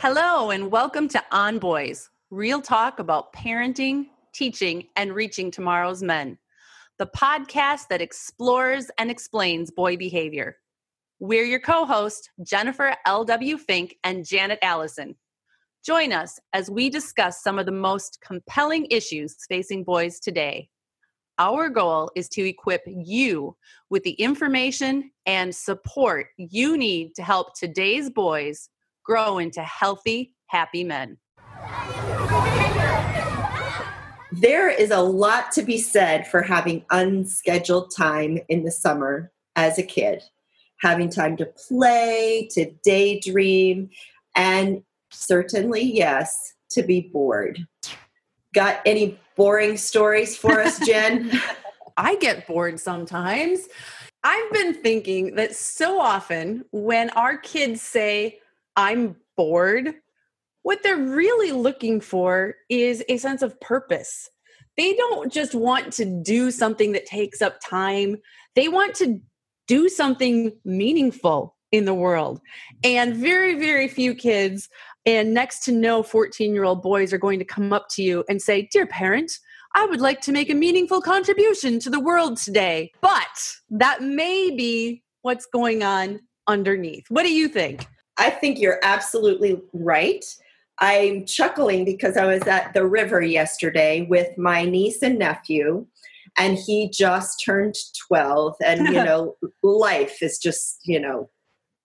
Hello, and welcome to On Boys, real talk about parenting, teaching, and reaching tomorrow's men. The podcast that explores and explains boy behavior. We're your co hosts, Jennifer L.W. Fink and Janet Allison. Join us as we discuss some of the most compelling issues facing boys today. Our goal is to equip you with the information and support you need to help today's boys grow into healthy, happy men. There is a lot to be said for having unscheduled time in the summer as a kid, having time to play, to daydream, and certainly, yes, to be bored. Got any boring stories for us, Jen? I get bored sometimes. I've been thinking that so often when our kids say, I'm bored, what they're really looking for is a sense of purpose. They don't just want to do something that takes up time, they want to do something meaningful in the world. And very, very few kids and next to no 14 year old boys are going to come up to you and say, Dear parent, I would like to make a meaningful contribution to the world today. But that may be what's going on underneath. What do you think? I think you're absolutely right. I'm chuckling because I was at the river yesterday with my niece and nephew, and he just turned 12. And, you know, life is just, you know,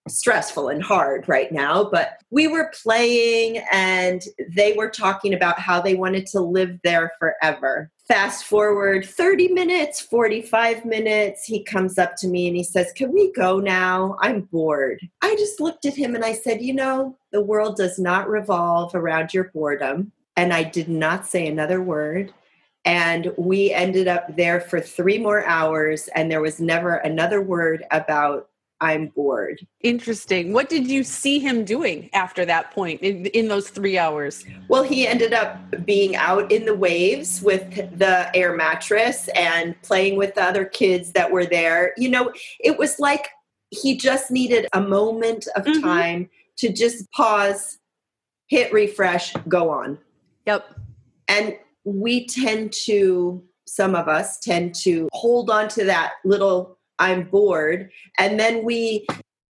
stressful and hard right now. But we were playing, and they were talking about how they wanted to live there forever fast forward 30 minutes, 45 minutes, he comes up to me and he says, Can we go now? I'm bored. I just looked at him and I said, You know, the world does not revolve around your boredom. And I did not say another word. And we ended up there for three more hours, and there was never another word about I'm bored. Interesting. What did you see him doing after that point in, in those three hours? Well, he ended up being out in the waves with the air mattress and playing with the other kids that were there. You know, it was like he just needed a moment of mm-hmm. time to just pause, hit refresh, go on. Yep. And we tend to, some of us tend to hold on to that little I'm bored. And then we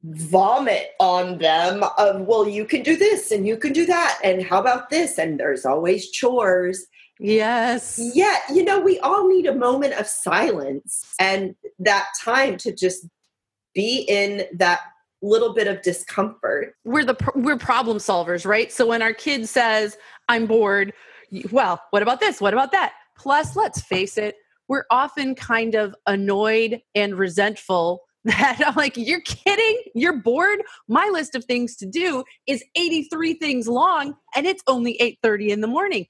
vomit on them of, well, you can do this and you can do that. And how about this? And there's always chores. Yes. Yeah. You know, we all need a moment of silence and that time to just be in that little bit of discomfort. We're the we're problem solvers, right? So when our kid says, "I'm bored," well, what about this? What about that? Plus, let's face it, we're often kind of annoyed and resentful that I'm like, you're kidding? You're bored? My list of things to do is 83 things long and it's only 8:30 in the morning.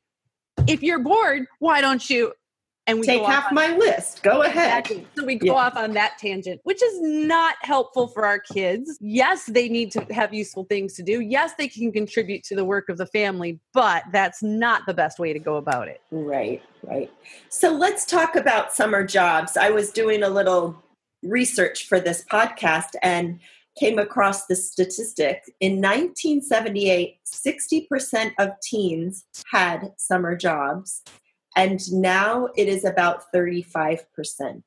If you're bored, why don't you and we take half my list. Go ahead. Exactly. So we go yeah. off on that tangent, which is not helpful for our kids. Yes, they need to have useful things to do. Yes, they can contribute to the work of the family, but that's not the best way to go about it. Right, right. So let's talk about summer jobs. I was doing a little research for this podcast and came across this statistic. In 1978, 60% of teens had summer jobs and now it is about 35%.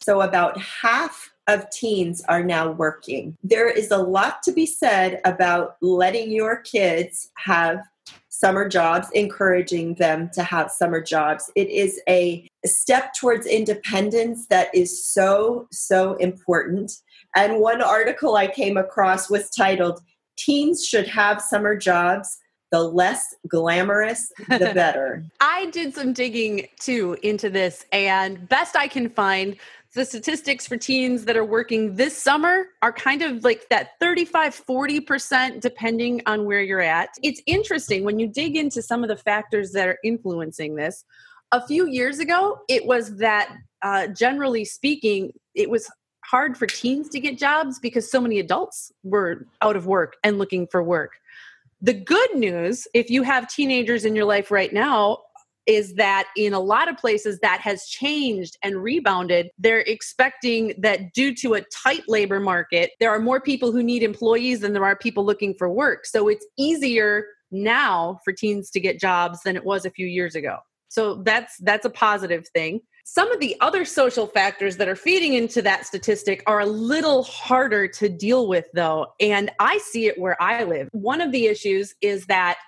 So about half of teens are now working. There is a lot to be said about letting your kids have summer jobs, encouraging them to have summer jobs. It is a step towards independence that is so, so important. And one article I came across was titled, Teens Should Have Summer Jobs the less glamorous, the better. I did some digging too into this, and best I can find, the statistics for teens that are working this summer are kind of like that 35 40% depending on where you're at it's interesting when you dig into some of the factors that are influencing this a few years ago it was that uh, generally speaking it was hard for teens to get jobs because so many adults were out of work and looking for work the good news if you have teenagers in your life right now is that in a lot of places that has changed and rebounded. They're expecting that due to a tight labor market, there are more people who need employees than there are people looking for work. So it's easier now for teens to get jobs than it was a few years ago. So that's that's a positive thing. Some of the other social factors that are feeding into that statistic are a little harder to deal with though, and I see it where I live. One of the issues is that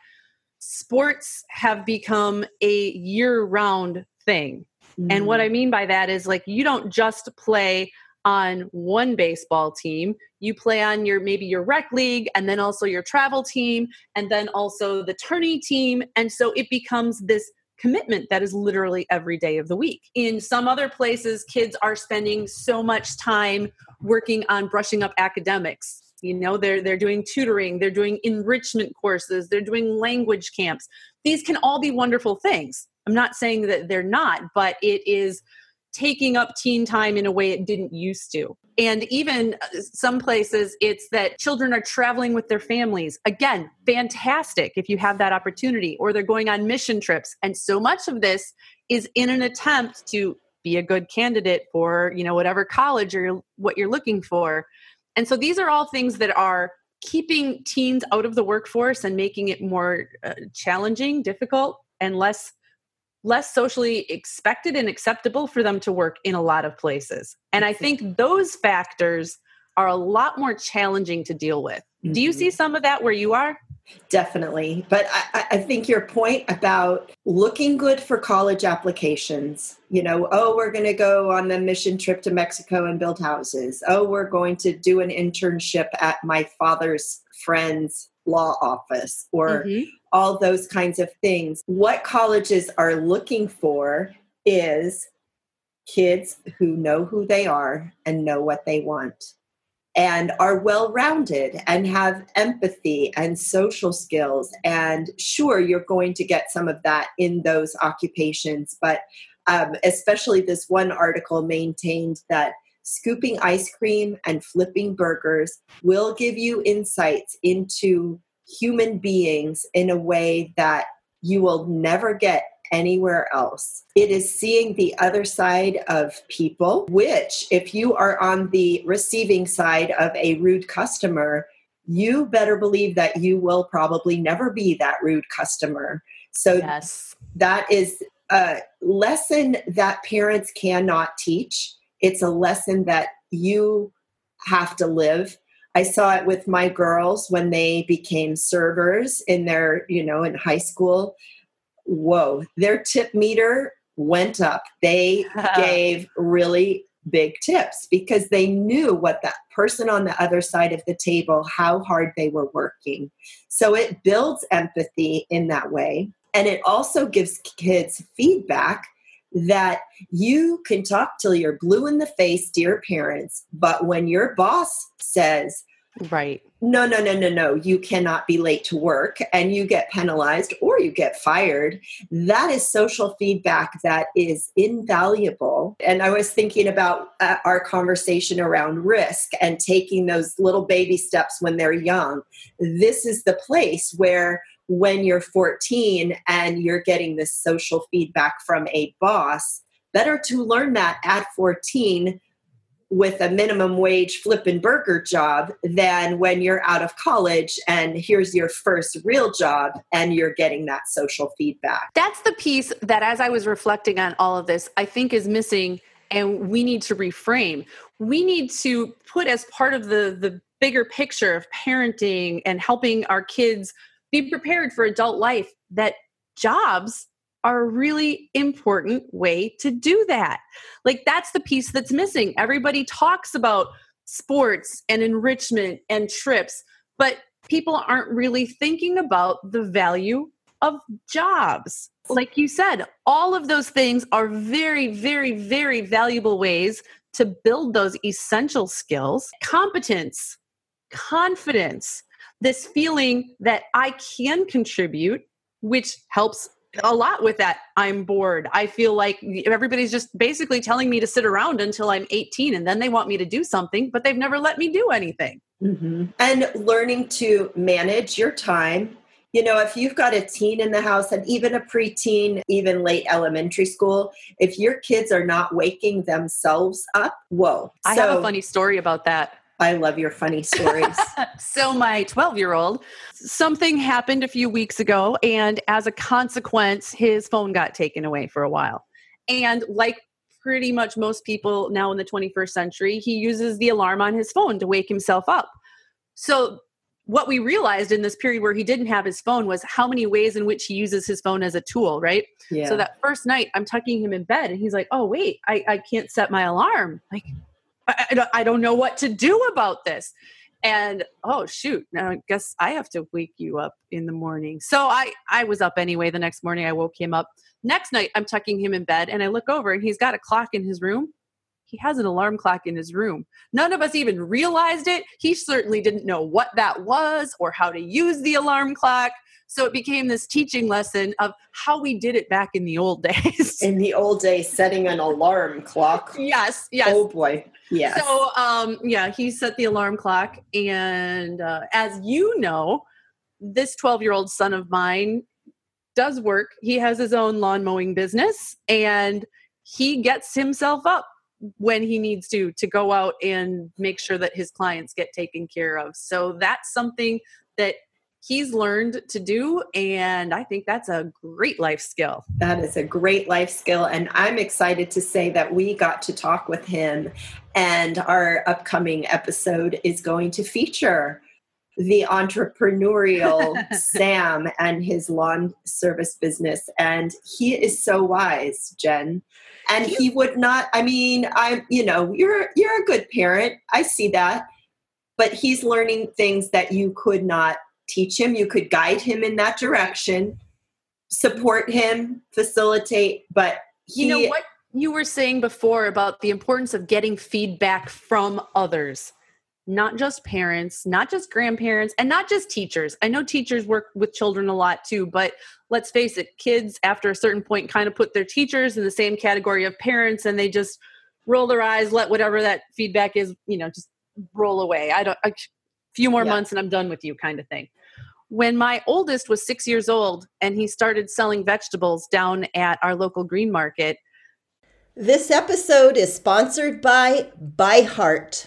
sports have become a year round thing. Mm-hmm. And what I mm. mean by that is like you don't just play on one baseball team you play on your maybe your rec league and then also your travel team and then also the tourney team and so it becomes this commitment that is literally every day of the week. In some other places kids are spending so much time working on brushing up academics. You know they're they're doing tutoring they're doing enrichment courses they're doing language camps. These can all be wonderful things. I'm not saying that they're not but it is taking up teen time in a way it didn't used to and even uh, some places it's that children are traveling with their families. Again fantastic if you have that opportunity or they're going on mission trips. And so much of this is in an attempt to be a good candidate for you know whatever college or what you're looking for. And so these are all things that are keeping teens out of the workforce and making it more uh, challenging, difficult, and less less socially expected and acceptable for them to work in a lot of places. And I think those factors are a lot more challenging to deal with. Mm-hmm. Do you see mm-hmm. some of that where you are? Definitely. But I, I, think your point about looking good for college applications, you know, oh, we're going to go on the mission trip to Mexico and build houses. Oh, we're going to do an internship at my father's friend's law office or mm-hmm. all those kinds of things. What colleges are looking for is kids who know who they are and know what they want and are well rounded and have empathy and social skills. And sure, you're going to get some of that in those occupations, but um, especially this one article maintained that scooping ice cream and flipping burgers will give you insights into human beings in a way that you will never get anywhere else. It is seeing the other side of people, which, if you are on the receiving side of a rude customer, you better believe that you will probably never be that rude customer. So, yes. that is a lesson that parents cannot teach. It's a lesson that you have to live. I saw it with my girls when they became servers in their, you know, in high school whoa, their tip meter went up. They gave really big tips because they knew what that person on the other side of the table, how hard they were working. So it builds empathy in that way. And it also gives kids feedback that you can talk till you're blue in the face, dear parents, but when your boss says, Right. No, no, no, no, no. You cannot be late to work and you get penalized or you get fired. That is social feedback that is invaluable. And I was thinking about uh, our conversation around risk and taking those little baby steps when they're young. This is the place where when you're 14 and you're getting this social feedback from a boss, better to learn that at 14 with a minimum wage flipping burger job than when you're out of college and here's your first real job and you're getting that social feedback. That's the piece that, as I was reflecting on all of this, I think is missing and we need to reframe. We need to put as part of the, the bigger picture of parenting and helping our kids be prepared for adult life that jobs are a really important way to do that. Like, that's the piece that's missing. Everybody talks about sports and enrichment and trips, but people aren't really thinking about the value of jobs. Like you said, all of those things are very, very, very valuable ways to build those essential skills competence, confidence, this feeling that I can contribute, which helps a lot with that. I'm bored. I feel like everybody's just basically telling me to sit around until I'm 18 and then they want me to do something, but they've never let me do anything. Mm-hmm. And learning to manage your time. You know, if you've got a teen in the house and even a preteen, even late elementary school, if your kids are not waking themselves up, whoa. I so, have a funny story about that. I love your funny stories. so, my 12 year old, something happened a few weeks ago, and as a consequence, his phone got taken away for a while. And like pretty much most people now in the 21st century, he uses the alarm on his phone to wake himself up. So, what we realized in this period where he didn't have his phone was how many ways in which he uses his phone as a tool, right? Yeah. So that first night, I'm tucking him in bed, and he's like, "Oh wait, I, I can't set my alarm." Like, I, I don't know what to do about this. And oh shoot now i guess i have to wake you up in the morning. So i i was up anyway the next morning. I woke him up. Next night i'm tucking him in bed and i look over and he's got a clock in his room he has an alarm clock in his room none of us even realized it he certainly didn't know what that was or how to use the alarm clock so it became this teaching lesson of how we did it back in the old days. In the old days, setting an alarm clock. Yes, yes. Oh boy. Yes. So, um, yeah, he set the alarm clock. And uh, as you know, this 12 year old son of mine does work. He has his own lawn mowing business and he gets himself up when he needs to to go out and make sure that his clients get taken care of. So that's something that he's learned to do. And I think that's a great life skill. That is a great life skill. And I'm excited to say that we got to talk with him. And our upcoming episode is going to feature the entrepreneurial Sam and his lawn service business. And he is so wise, Jen. And he would not, I mean, I'm, you know, you're you're a good parent. I see that. But he's learning things that you could not teach him, you could guide him in that direction, support him, facilitate, but he, you know what you were saying before about the importance of getting feedback from others not just parents, not just grandparents, and not just teachers. I know teachers work with children a lot too, but let's face it, kids after a certain point kind of put their teachers in the same category of parents and they just roll their eyes, let whatever that feedback is, you know, just roll away. I don't, a few more yeah. months and I'm done with you kind of thing when my oldest was six years old and he started selling vegetables down at our local green market. This episode is sponsored by ByHeart.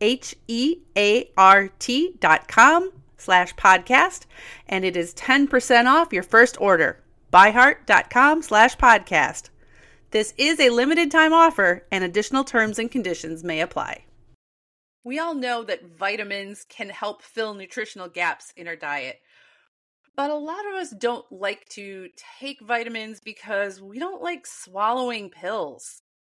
H E A R T dot com slash podcast, and it is 10% off your first order. Byheart.com slash podcast. This is a limited time offer, and additional terms and conditions may apply. We all know that vitamins can help fill nutritional gaps in our diet. But a lot of us don't like to take vitamins because we don't like swallowing pills.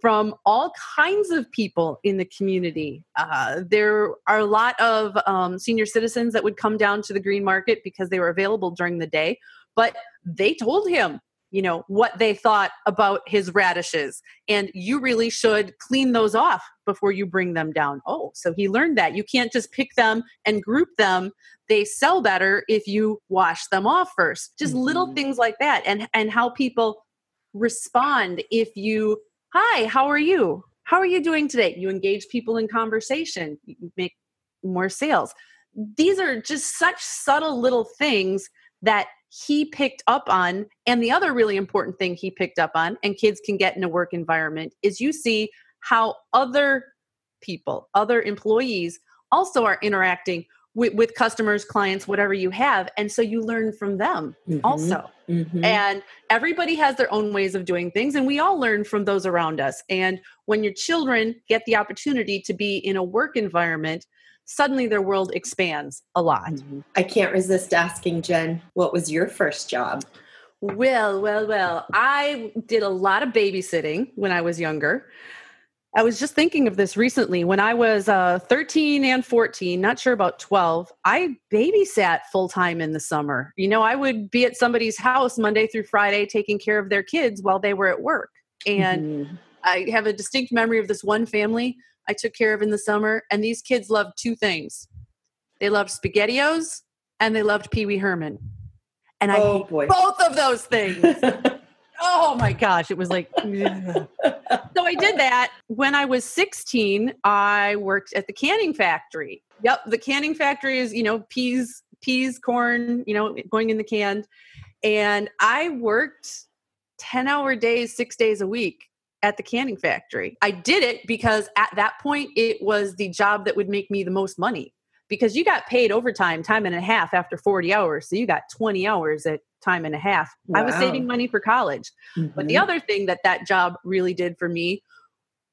from all kinds of people in the community. Uh, there are a lot of um, senior citizens that would come down to the green market because they were available during the day, but they told him, you know, what they thought about his radishes. And you really should clean those off before you bring them down. Oh, so he learned that. You can't just pick them and group them. They sell better if you wash them off first. Just mm-hmm. little things like that. And and how people respond if you Hi, how are you? How are you doing today? You engage people in conversation, you make more sales. These are just such subtle little things that he picked up on. And the other really important thing he picked up on, and kids can get in a work environment, is you see how other people, other employees also are interacting with, with customers, clients, whatever you have. And so you learn from them mm-hmm. also. Mm-hmm. And everybody has their own ways of doing things, and we all learn from those around us. And when your children get the opportunity to be in a work environment, suddenly their world expands a lot. Mm-hmm. I can't resist asking Jen, what was your first job? Well, well, well, I did a lot of babysitting when I was younger. I was just thinking of this recently. When I was uh, 13 and 14, not sure about 12, I babysat full time in the summer. You know, I would be at somebody's house Monday through Friday taking care of their kids while they were at work. And mm-hmm. I have a distinct memory of this one family I took care of in the summer. And these kids loved two things they loved SpaghettiOs and they loved Pee Wee Herman. And I oh, both of those things. oh my gosh, it was like. so I did that. When I was 16, I worked at the canning factory. Yep, the canning factory is, you know, peas, peas, corn, you know, going in the can. And I worked 10 hour days, six days a week at the canning factory. I did it because at that point, it was the job that would make me the most money because you got paid overtime time and a half after 40 hours. So you got 20 hours at time and a half. Wow. I was saving money for college. Mm-hmm. But the mm-hmm. other thing that that job really did for me,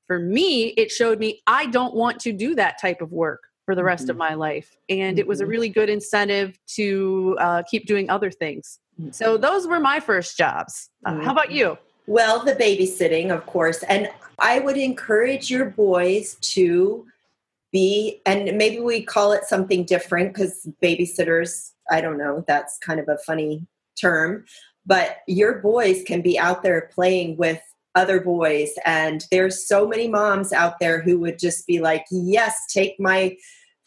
for me, it showed me I don't want to do that type of work for the rest mm-hmm. of my life. And mm-hmm. it was a mm-hmm. really good incentive to uh, keep doing other things. So mm-hmm. those were my first jobs. Uh, how about you? Well, the babysitting, of course. And I would encourage your boys to be and maybe we call it something different because babysitters i don't know that's kind of a funny term but your boys can be out there playing with other boys. And there's so many moms out there who would just be like yes take my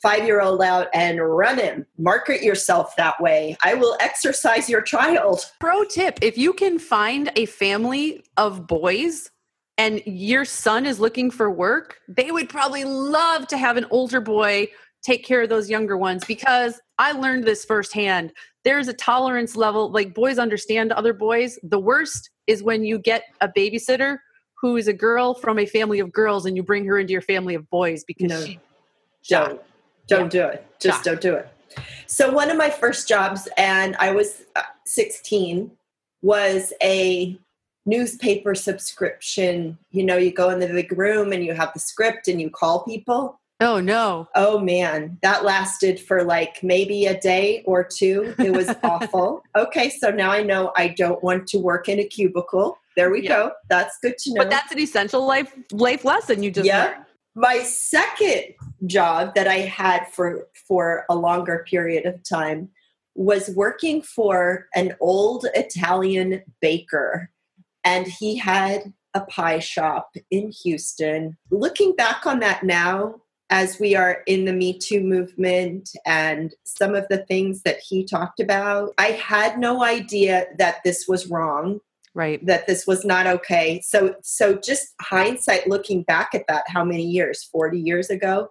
five year old out and run him. Market yourself that way. I will exercise your child. Pro tip if you can find a family of boys and your son is looking for work, they would probably love to have an older boy take care of those younger ones because I learned this firsthand. There's a tolerance level, like boys understand other boys. The worst is when you get a babysitter who is a girl from a family of girls and you bring her into your family of boys because no, she don't don't yeah. do it. Just don't do it. So one of my first jobs and I was uh, 16 was a newspaper subscription. You know, you go in the big room and you have the script and you call people. Oh no. Oh man, that lasted for like maybe a day or two. It was awful. Okay, so now I know I don't want to work in a cubicle. There we yeah. go. That's good to know. But that's an essential life life lesson you just yeah. Learned. My second job that I had for for a longer period of time was working for an old Italian baker and he had a pie shop in Houston. Looking back on that now, as we are in the Me Too movement and some of the things that he talked about, I had no idea that this was wrong right. that this was not okay. So so just hindsight looking back at that how many years? 40 years ago?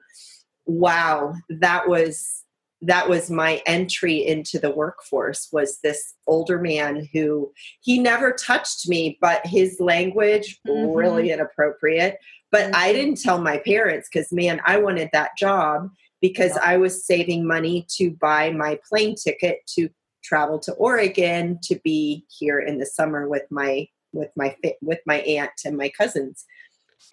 Wow that was that was my entry into the workforce was this older man who he never touched me but his language mm-hmm. really inappropriate but mm-hmm. i didn't tell my parents because man i wanted that job because yeah. i was saving money to buy my plane ticket to travel to Oregon to be here in the summer with my with my with my aunt and my cousins.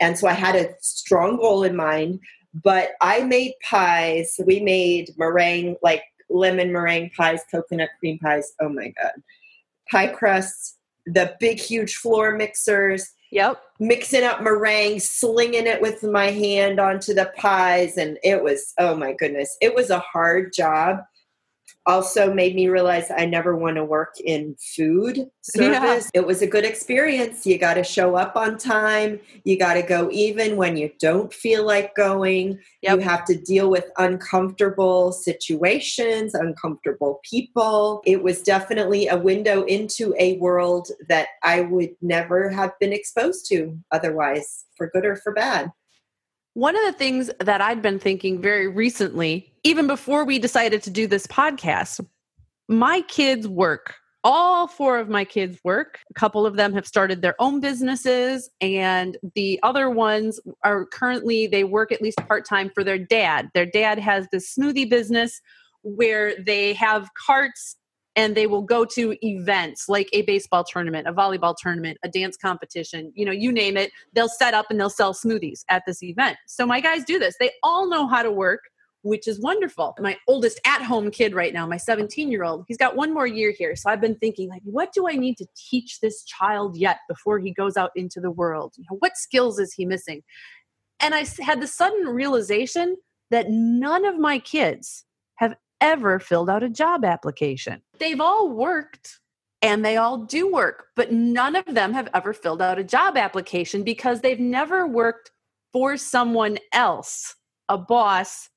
And so I had a strong goal in mind, but I made pies. We made meringue like lemon meringue pies, coconut cream pies. Oh my god. Pie crusts, the big huge floor mixers. Yep. Mixing up meringue, slinging it with my hand onto the pies. And it was, oh my goodness, it was a hard job also made me realize I never want to work in food service. Yeah. It was a good experience. You got to show up on time. You got to go even when you don't feel like going. Yep. You have to deal with uncomfortable situations, uncomfortable people. It was definitely a window into a world that I would never have been exposed to otherwise, for good or for bad. One of the things that I'd been thinking very recently, even before we decided to do this podcast, my kids work. All four of my kids work. A couple of them have started their own businesses, and the other ones are currently, they work at least part time for their dad. Their dad has this smoothie business where they have carts and they will go to events like a baseball tournament, a volleyball tournament, a dance competition, you know, you name it. They'll set up and they'll sell smoothies at this event. So my guys do this. They all know how to work, which is wonderful. My oldest at home kid right now, my 17 year old, he's got one more year here. So I've been thinking, like, what do I need to teach this child yet before he goes out into the world? You know, what skills is he missing? And I had the sudden realization that none of my kids have ever filled out a job application. They've all worked and they all do work, but none of them have ever filled out a job application because they've never worked for someone else, a boss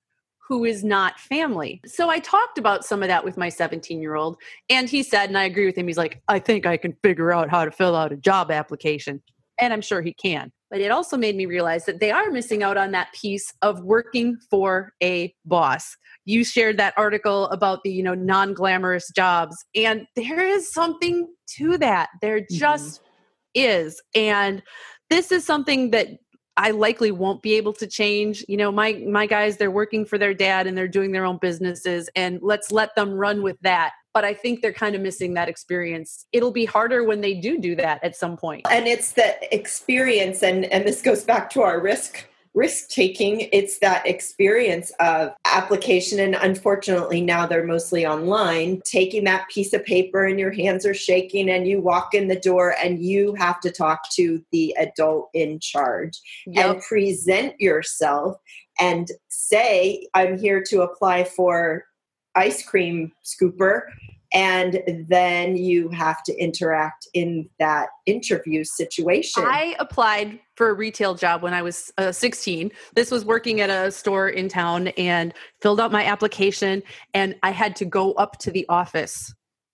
who is not family. So I talked about some of that with my 17 year old, and he said, and I agree with him, he's like, I think I can figure out how to fill out a job application. And I'm sure he can. But it also made me realize that they are missing out on that piece of working for a boss you shared that article about the you know non-glamorous jobs and there is something to that there mm-hmm. just mm-hmm. is and this is something that I likely won't be able to change. You know, my my guys they're working for their dad and they're doing their own businesses and let's let them run with that. But I think they're kind of missing that experience. It'll be harder when they do do that at some point. And it's the experience and and this goes back to our risk risk taking it's that experience of application and unfortunately now they're mostly online taking that piece of paper and your hands are shaking and you walk in the door and you have to talk to the adult in charge yep. and present yourself and say i'm here to apply for ice cream scooper and then you have to interact in that interview situation. I applied for a retail job when I was uh, 16. This was working at a store in town and filled out my application and I had to go up to the office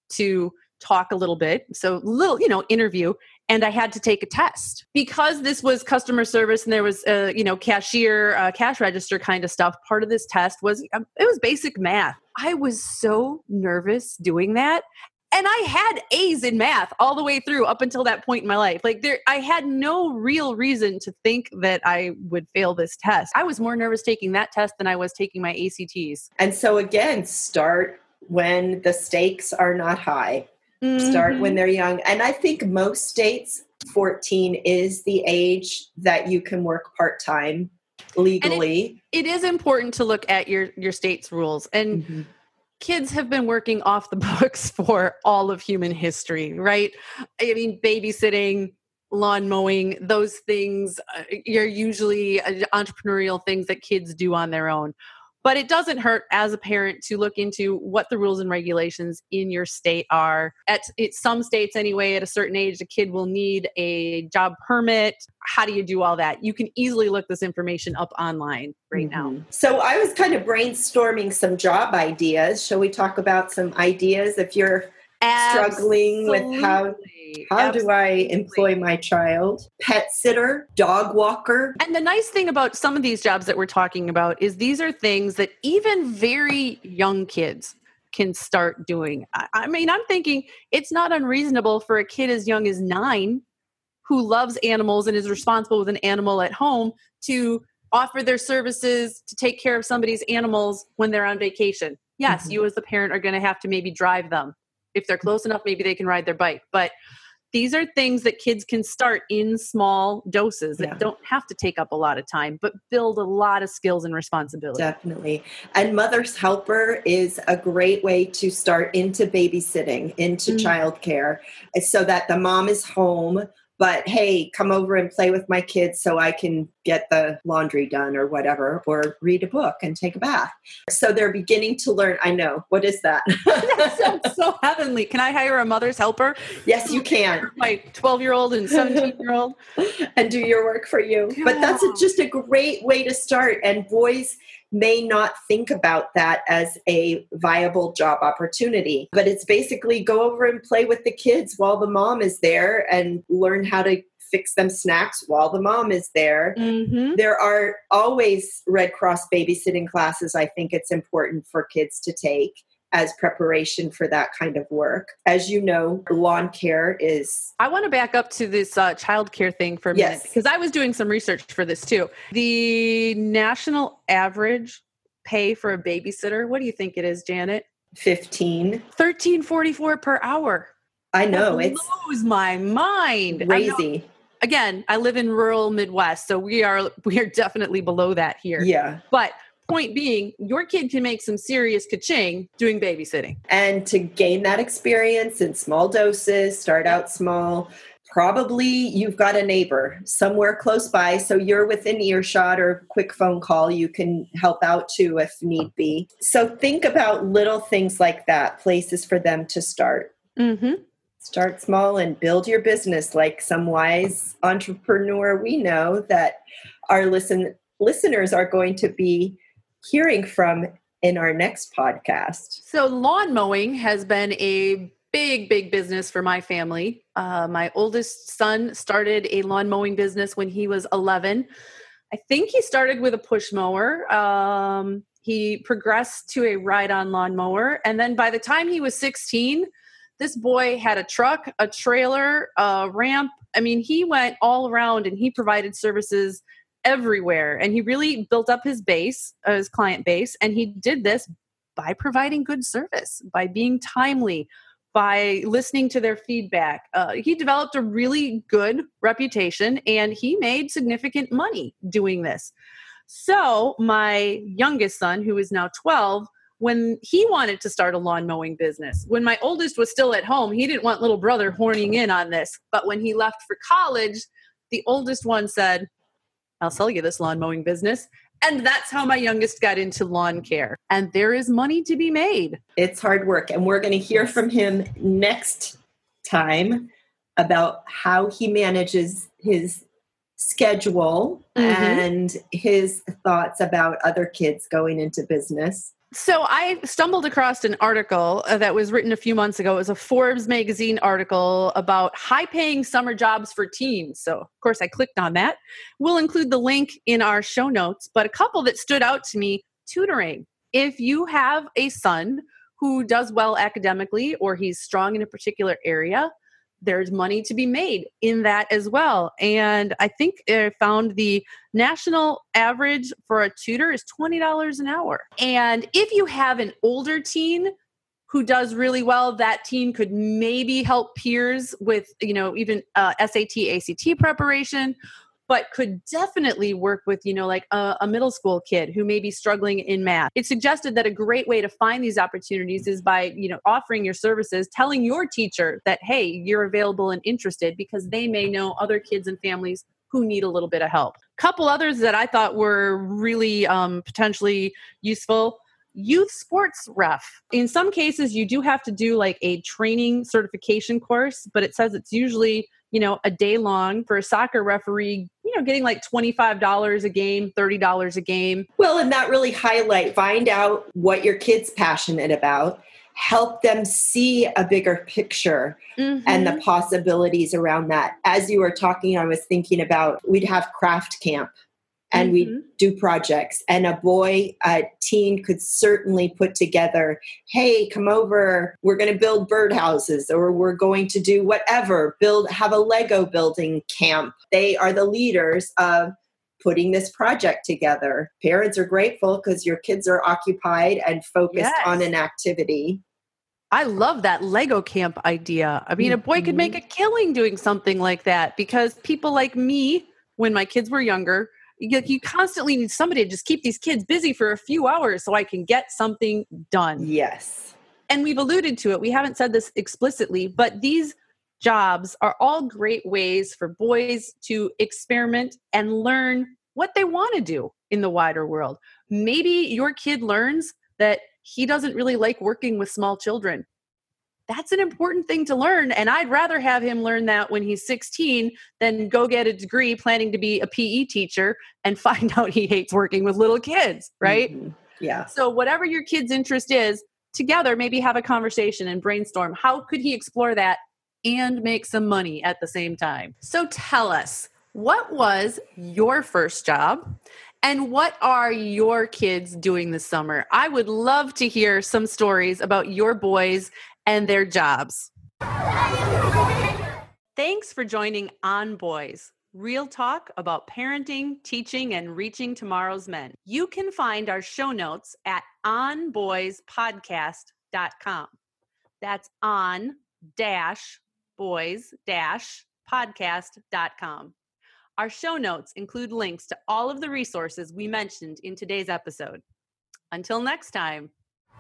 to talk a little bit. So little, you know, interview and I had to take a test because this was customer service and there was a you know cashier uh, cash register kind of stuff. Part of this test was um, it was basic math. I was so nervous doing that. And I had A's in math all the way through up until that point in my life. Like there I had no real reason to think that I would fail this test. I was more nervous taking that test than I was taking my ACTs. And so again, start when the stakes are not high mm-hmm. start when mm-hmm. they're young. And I think most states, 14 is the age that you can work part time legally. It, it is important to look at your your state's rules and. Mm-hmm. Kids have been working off the books for all of human history, right? I mean, babysitting, lawn mowing, those things uh, are usually uh, entrepreneurial things that kids do on their own but it doesn't hurt as a parent to look into what the rules and regulations in your state are. At it, some states, anyway, at a certain age, a kid will need a job permit. How do you do all that? You can easily look this information up online right mm-hmm. now. So I was kind of brainstorming some job ideas. Shall we talk about some ideas if you're struggling with how how Absolutely. do I employ my child? Pet sitter, dog walker. And the nice thing about some of these jobs that we're talking about is these are things that even very young kids can start doing. I, I mean, I'm thinking it's not unreasonable for a kid as young as nine who loves animals and is responsible with an animal at home to offer their services to take care of somebody's animals when they're on vacation. Yes, mm-hmm. you as the parent are going to have to maybe drive them if they're close enough, maybe they can ride their bike. But these are things that kids can start in small doses that yeah. don't have to take up a lot of time, but build a lot of skills and responsibility. Definitely. And Mother's Helper is a great way to start into babysitting, into mm-hmm. childcare, so that the mom is home but hey, come over and play with my kids so I can get the laundry done or whatever, or read a book and take a bath. So they're beginning to learn. I know. What is that? that sounds so heavenly. Can I hire a mother's helper? Yes, you can. My 12 year old and 17 year old. and do your work for you. Yeah. But that's a, just a great way to start. And boys, may not think about that as a viable job opportunity. But it's basically go over and play with the kids while the mom is there and learn how to fix them snacks while the mom is there. Mm-hmm. There are always Red Cross babysitting classes, I think it's important for kids to take as preparation for that kind of work. As you know, lawn care is. I want to back up to this uh, child care thing for a yes. minute because I was doing some research for this too. The national average pay for a babysitter, what do you think it is, Janet? 15. 1344 per hour. I know. It blows my mind. Crazy. Again, I live in rural Midwest, so we are we are definitely below that here. Yeah. But point being, your kid can make some serious kaching doing babysitting. And to gain that experience in small doses, start out small. Probably you've got a neighbor somewhere close by, so you're within earshot or quick phone call. You can help out too if need be. So think about little things like that, places for them to start. Mm-hmm. Start small and build your business like some wise entrepreneur we know that our listen listeners are going to be hearing from in our next podcast. So, lawn mowing has been a big, big business for my family. Uh, my oldest son started a lawn mowing business when he was 11. I think he started with a push mower. Um, he progressed to a ride on lawn mower. And then by the time he was 16, this boy had a truck, a trailer, a ramp. I mean, he went all around and he provided services everywhere and he really built up his base uh, his client base and he did this by providing good service by being timely by listening to their feedback uh, he developed a really good reputation and he made significant money doing this so my youngest son who is now 12 when he wanted to start a lawn mowing business. When my oldest was still at home, he didn't want little brother horning in on this. But when he left for college, the oldest one said, I'll sell you this lawn mowing business. And that's how my youngest got into lawn care. And there is money to be made. It's hard work. And we're going to hear from him next time about how he manages his schedule mm-hmm. and his thoughts about other kids going into business. So I stumbled across an article uh, that was written a few months ago. It was a Forbes magazine article about high paying summer jobs for teens. So, of course, I clicked on that. We'll include the link in our show notes, but a couple that stood out to me tutoring. If you have a son who does well academically or he's strong in a particular area, there's money to be made in that as well. And I think I found the national average for a tutor is $20 an hour. And if you have an older teen who does really well, that teen could maybe help peers with, you know, even uh, SAT, ACT preparation but could definitely work with, you know, like a, a, middle school kid who may be struggling in math. It suggested that a great way to find these opportunities is by, you know, offering your services, telling your teacher that, hey, you're available and interested because they may know other kids and families who need a little bit of help. couple others that I thought were really um, potentially useful youth sports ref. In some cases, you do have to do like a training certification course, but it says it's usually, you know, a day long for a soccer referee, you know, getting like $25 a game, $30 a game. Well, and that really highlight, find out what your kid's passionate about, help them see a bigger picture mm-hmm. and the possibilities around that. As you were talking, I was thinking about we'd have craft camp and mm-hmm. we do projects and a boy a teen could certainly put together hey come over we're going to build birdhouses or we're going to do whatever build have a lego building camp they are the leaders of putting this project together parents are grateful because your kids are occupied and focused yes. on an activity I love that Lego camp idea. I mean, a boy could make mm-hmm. a killing doing something like that because people like me, when my kids were younger, you, you constantly need somebody to just keep these kids busy for a few hours so I can get something done. Yes. And we've alluded to it. We haven't said this explicitly, but these jobs are all great ways for boys to experiment and learn what they want to do in the wider world. Maybe your kid learns that he doesn't really like working with small children that's an important thing to learn. And I'd rather have him learn that when he's 16 than go get a degree planning to be a PE teacher and find out he hates working with little kids, right? Mm-hmm. Yeah. So, whatever your kid's interest is, together maybe have a conversation and brainstorm how could he explore that and make some money at the same time. So, tell us what was your first job? And what are your kids doing this summer? I would love to hear some stories about your boys and their jobs. Thanks for joining On Boys, real talk about parenting, teaching, and reaching tomorrow's men. You can find our show notes at onboyspodcast.com. That's on dash boys dash podcast.com. Our show notes include links to all of the resources we mentioned in today's episode. Until next time.